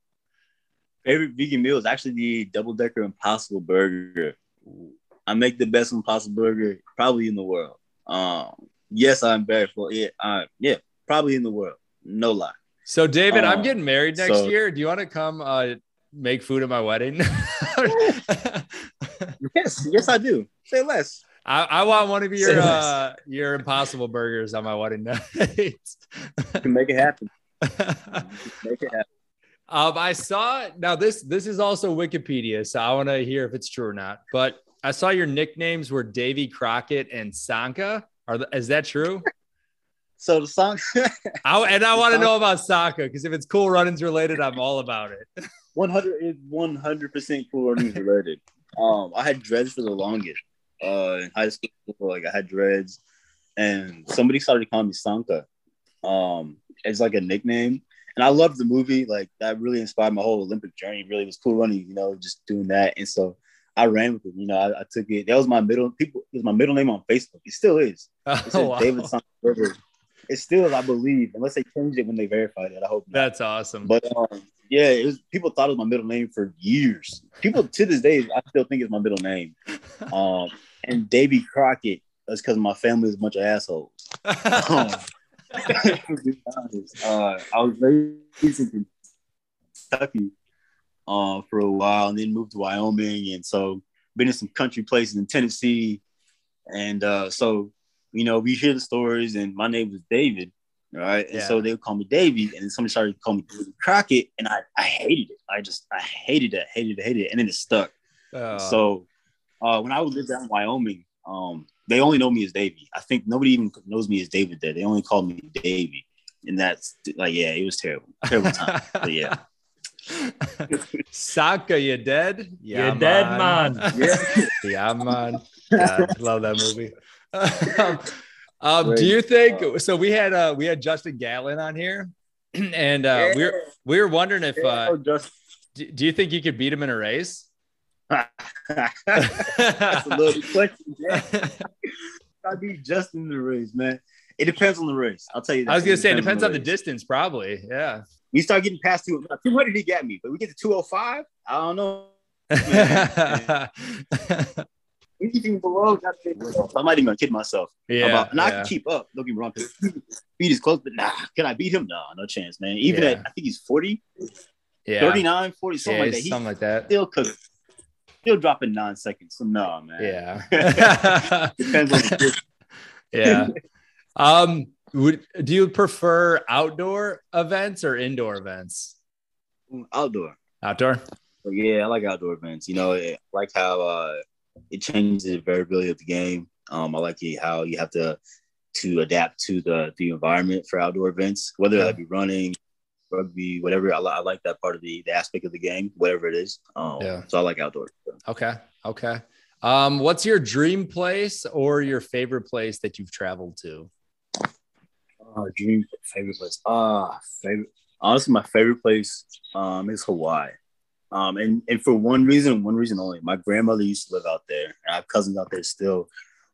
favorite vegan meal is actually the double decker Impossible Burger. I make the best Impossible Burger probably in the world. Um, yes, I'm very full. Yeah, uh, yeah, probably in the world. No lie. So, David, I'm Um, getting married next so- year. Do you want to come uh, make food at my wedding? [laughs] Yes, yes, I do. Say less. I, I want one of your uh, your Impossible Burgers on my wedding [laughs] night. Can make it happen. Make it happen. um, I saw now this this is also Wikipedia, so I want to hear if it's true or not. But I saw your nicknames were Davy Crockett and Sanka. Are th- is that true? [laughs] So the song [laughs] I, and I want to know about Sanka because if it's Cool Runnings related, I'm all about it. [laughs] 100 is 100 percent cool runnings related. Um, I had dreads for the longest, uh, in high school. Like I had dreads, and somebody started calling me Sanka. Um, it's like a nickname, and I loved the movie. Like that really inspired my whole Olympic journey. Really was cool running, you know, just doing that. And so I ran with it. You know, I, I took it. That was my middle people. It was my middle name on Facebook. It still is. [laughs] It says Oh, wow. David. It still, I believe, unless they changed it when they verified it. I hope. Not. That's awesome. But um, yeah, it was people thought it was my middle name for years. People to this day, I still think it's my middle name. [laughs] Um, and Davy Crockett that's because my family is a bunch of assholes. Um, [laughs] to be honest, uh, I was raised in Kentucky uh, for a while, and then moved to Wyoming, and so been in some country places in Tennessee, and uh, so you know we hear the stories, and my name was David, right? And so they would call me Davy, and then somebody started to call me David Crockett, and I, I hated it. I just I hated it, hated it, hated it, and then it stuck. Oh. So uh, when I would live down in Wyoming, um, they only know me as Davy. I think nobody even knows me as David there. They only call me Davy. And that's like, yeah, it was terrible. Terrible time. but yeah. [laughs] [laughs] Sanka, you dead? You're dead, man. Yeah. [laughs] yeah, man. God, love that movie. [laughs] um, um, do you think so? We had uh, we had Justin Gatlin on here, [clears throat] and uh, we were we were wondering if uh, do, do you think you could beat him in a race? that's a little question. Yeah. I be just in the race, man. It depends on the race. I'll tell you that. I was gonna say it depends on the race. distance, probably. Yeah. We start getting past two, 200, he got me, but we get to 205. I don't know. [laughs] Anything below, that's it. I might even kid myself. yeah, about, and I can keep up. Don't get me wrong. 'cause Beat is close, but nah, can I beat him? No, no chance, man. Even Yeah. at I think he's 40, yeah. 39, 40, something yeah, like that. He's something like that. still cooking, still dropping nine seconds. So no, man. Yeah. [laughs] Depends on the [laughs] yeah. Um, would do you prefer outdoor events or indoor events? outdoor. Outdoor. Yeah, I like outdoor events. You know, I like how uh, it changes the variability of the game. Um, I like how you have to to adapt to the the environment for outdoor events, whether Yeah. that be running, rugby, whatever. I, I like that part of the, the aspect of the game, whatever it is. Um, Yeah. So I like outdoors. Okay. Okay. Um, what's your dream place or your favorite place that you've traveled to? Uh, dream favorite place. Ah, favorite. Honestly, my favorite place um is Hawaii. Um, and and for one reason, one reason only. My grandmother used to live out there, and I have cousins out there still.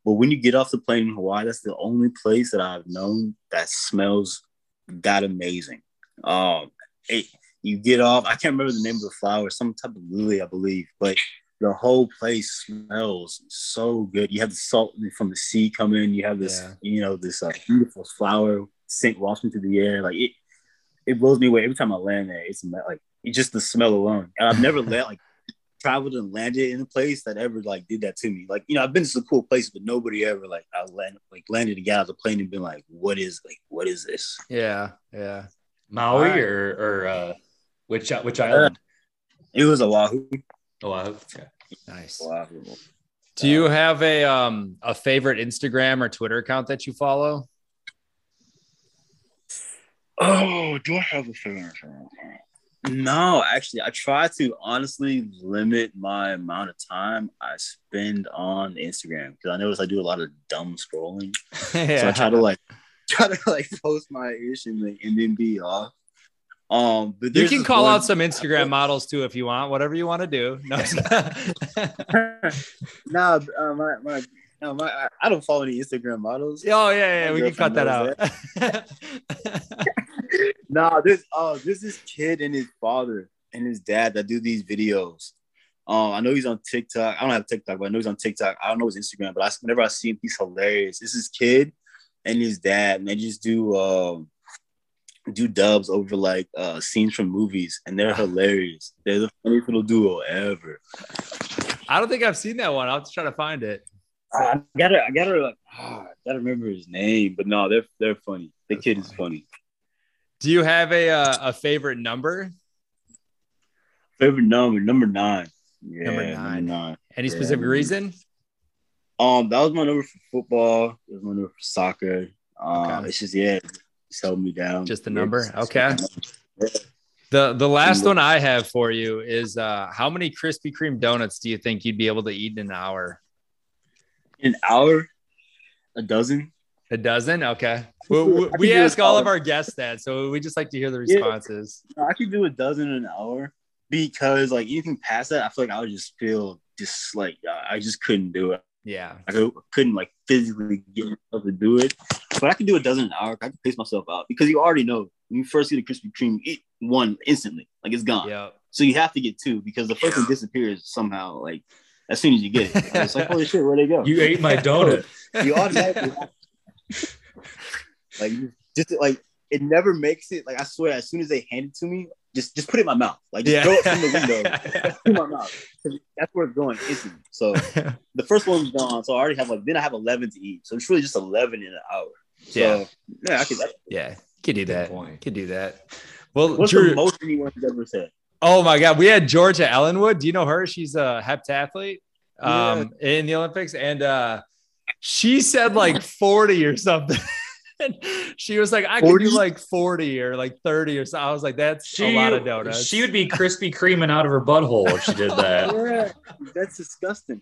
But when you get off the plane in Hawaii, that's the only place that I've known that smells that amazing. Um, it, you get off. I can't remember the name of the flower, some type of lily, I believe, but the whole place smells so good. You have the salt from the sea come in. You have this, Yeah. you know, this uh, beautiful flower scent wafting through the air. Like it, it blows me away every time I land there. It's like it's just the smell alone. And I've never let like [laughs] traveled and landed in a place that ever like did that to me. Like you know, I've been to some cool places, but nobody ever like I land like landed to guy out of the plane and been like, what is like what is this? Yeah. Yeah. Maui Alright. or or uh, which which island? It was Oahu. Oahu. Yeah. Nice. Oahu. Do you have a um a favorite Instagram or Twitter account that you follow? Oh, do I have a favorite? No, actually, I try to honestly limit my amount of time I spend on Instagram because I notice I do a lot of dumb scrolling. yeah. [laughs] So I try to like [laughs] try to like post my ish and, like, and then be off. Um, but you can call one- out some Instagram models too if you want, whatever you want to do. No, [laughs] nah, uh, my, my, no, my, I- I don't follow any Instagram models. oh yeah, yeah, My we can cut that girlfriend out. Nah, this oh, this this kid and his father and his dad that do these videos. Um, I know he's on TikTok. I don't have TikTok, but I know he's on TikTok. I don't know his Instagram, but I, whenever I see him, he's hilarious. This is kid and his dad, and they just do um do dubs over like uh scenes from movies, and they're hilarious. They're the funniest little duo ever. I don't think I've seen that one. I'll just try to find it. I gotta, I gotta, like, ah, I gotta remember his name, but no, they're they're funny. The That's kid is funny. Do you have a uh, a favorite number? Favorite number, number nine. Yeah, Number number nine. nine. Any Yeah, specific reason? Um, that was my number for football. It was my number for soccer. Um, Okay. it's just yeah, it's held me down. Just the number? it's- Okay. The the last one I have for you is uh, how many Krispy Kreme donuts do you think you'd be able to eat in an hour? An hour, a dozen. A dozen? Okay. [laughs] We, we, we ask all of our guests that, so we just like to hear the responses. Yeah. I could do a dozen in an hour because, like, anything past that, I feel like I would just feel just like uh, I just couldn't do it. Yeah. I couldn't like physically get myself to do it. But I could do a dozen an hour. I can pace myself out because you already know when you first get a Krispy Kreme, eat one instantly, like it's gone. Yeah. So you have to get two because the first one disappears somehow, like as soon as you get it. [laughs] It's like, holy shit, where'd they go? You ate my [laughs] donut. you automatically [laughs] like just like it never makes it. Like I swear, as soon as they hand it to me, just just put it in my mouth. Like just Yeah. throw it from the window [laughs] in my mouth. 'Cause That's where it's going instantly. So [laughs] the first one's gone. So I already have like then I have eleven to eat. So it's really just eleven in an hour. So Yeah. yeah, I could. yeah. You could do that. point. Could do that. Well, What's Drew, the most anyone's ever said? Oh my God, we had Georgia Ellenwood. Do you know her? She's a heptathlete um, in the Olympics, and uh, she said like forty or something. [laughs] She was like, I could do like forty or like thirty or so. I was like, that's She, a lot of donuts. she would be Krispy Kreeming out of her butthole if she did that. [laughs] Yeah, that's disgusting.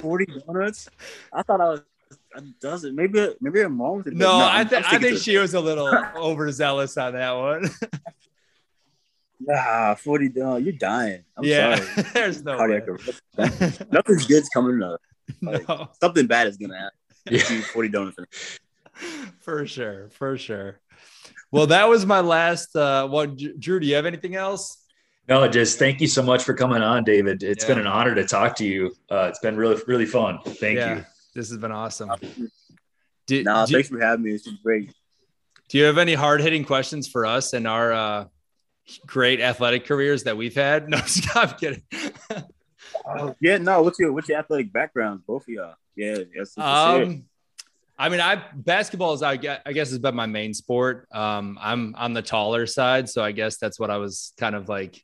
Forty donuts. I thought I was a dozen. Maybe maybe I'm wrong with it. but no, I, I'm- th- I'm I sticking think to she was a little [laughs] overzealous on that one. it. Nah, forty donuts. You're dying. I'm yeah, sorry. there's no way. Cardiac arrest. Nothing good's coming up. [laughs] Like, no, Something bad is gonna happen. [laughs] Yeah. You Forty donuts. for sure, for sure. Well, that was my last. Uh, well, Dr- Drew, do you have anything else? No, just thank you so much for coming on, David. It's Yeah. been an honor to talk to you. Uh, it's been really, really fun. Thank yeah, you. this has been awesome. Do, Nah, do, thanks for having me. It's been great. do you have any hard hitting questions for us and our uh, great athletic careers that we've had? [laughs] No, stop kidding. Oh, yeah, no. What's your what's your athletic background, both of y'all? Yeah, that's. Um, I mean, I basketball is I guess, I guess has been my main sport. Um, I'm on the taller side, so I guess that's what I was kind of like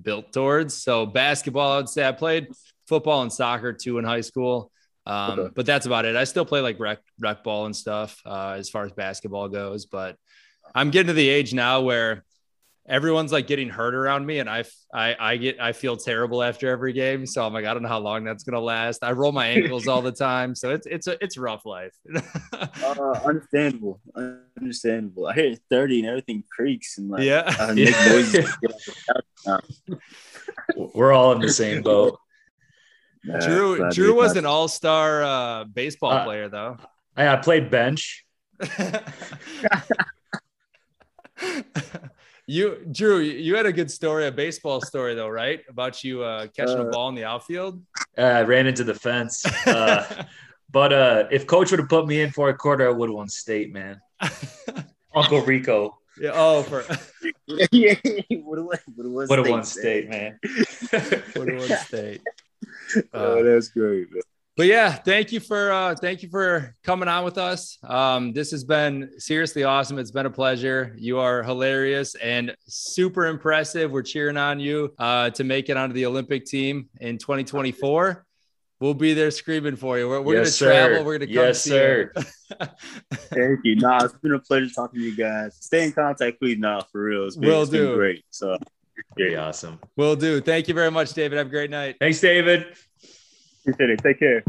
built towards. So basketball, I'd say I played football and soccer too in high school. Um, Okay. but that's about it. I still play like rec, rec ball and stuff uh, as far as basketball goes, but I'm getting to the age now where everyone's like getting hurt around me and I, I, I get, I feel terrible after every game. So I'm like, I don't know how long that's going to last. I roll my ankles all the [laughs] time. So it's, it's a, it's a rough life. [laughs] Uh, understandable, understandable. I hear it's thirty and everything creaks and like yeah. uh, [laughs] make Yeah. noises. We're all in the same boat. Nah, Drew, Drew was hear an all-star uh, baseball Uh, player though. I, I played bench. You Drew, you had a good story, a baseball story though, right? About you uh, catching a Uh, ball in the outfield. Uh, I ran into the fence. Uh, [laughs] but uh, if coach would have put me in for a quarter, I would have won state, man. [laughs] Uncle Rico yeah, oh, for yeah, what it was, what it was would have won state, state, man. 41 state. man. state. Oh, that's great. Man. But yeah, thank you for uh, thank you for coming on with us. Um, this has been seriously awesome. It's been a pleasure. You are hilarious and super impressive. We're cheering on you uh, to make it onto the Olympic team in 2024. We'll be there screaming for you. We're, we're Yes, gonna travel. We're gonna come Yes, see sir. you. [laughs] Thank you. Nah, it's been a pleasure talking to you guys. Stay in contact, please. Now, for real, it's been, Will it's been great. So, Pretty awesome. Will do. Thank you very much, David. Have a great night. Thanks, David. Appreciate it. Take care.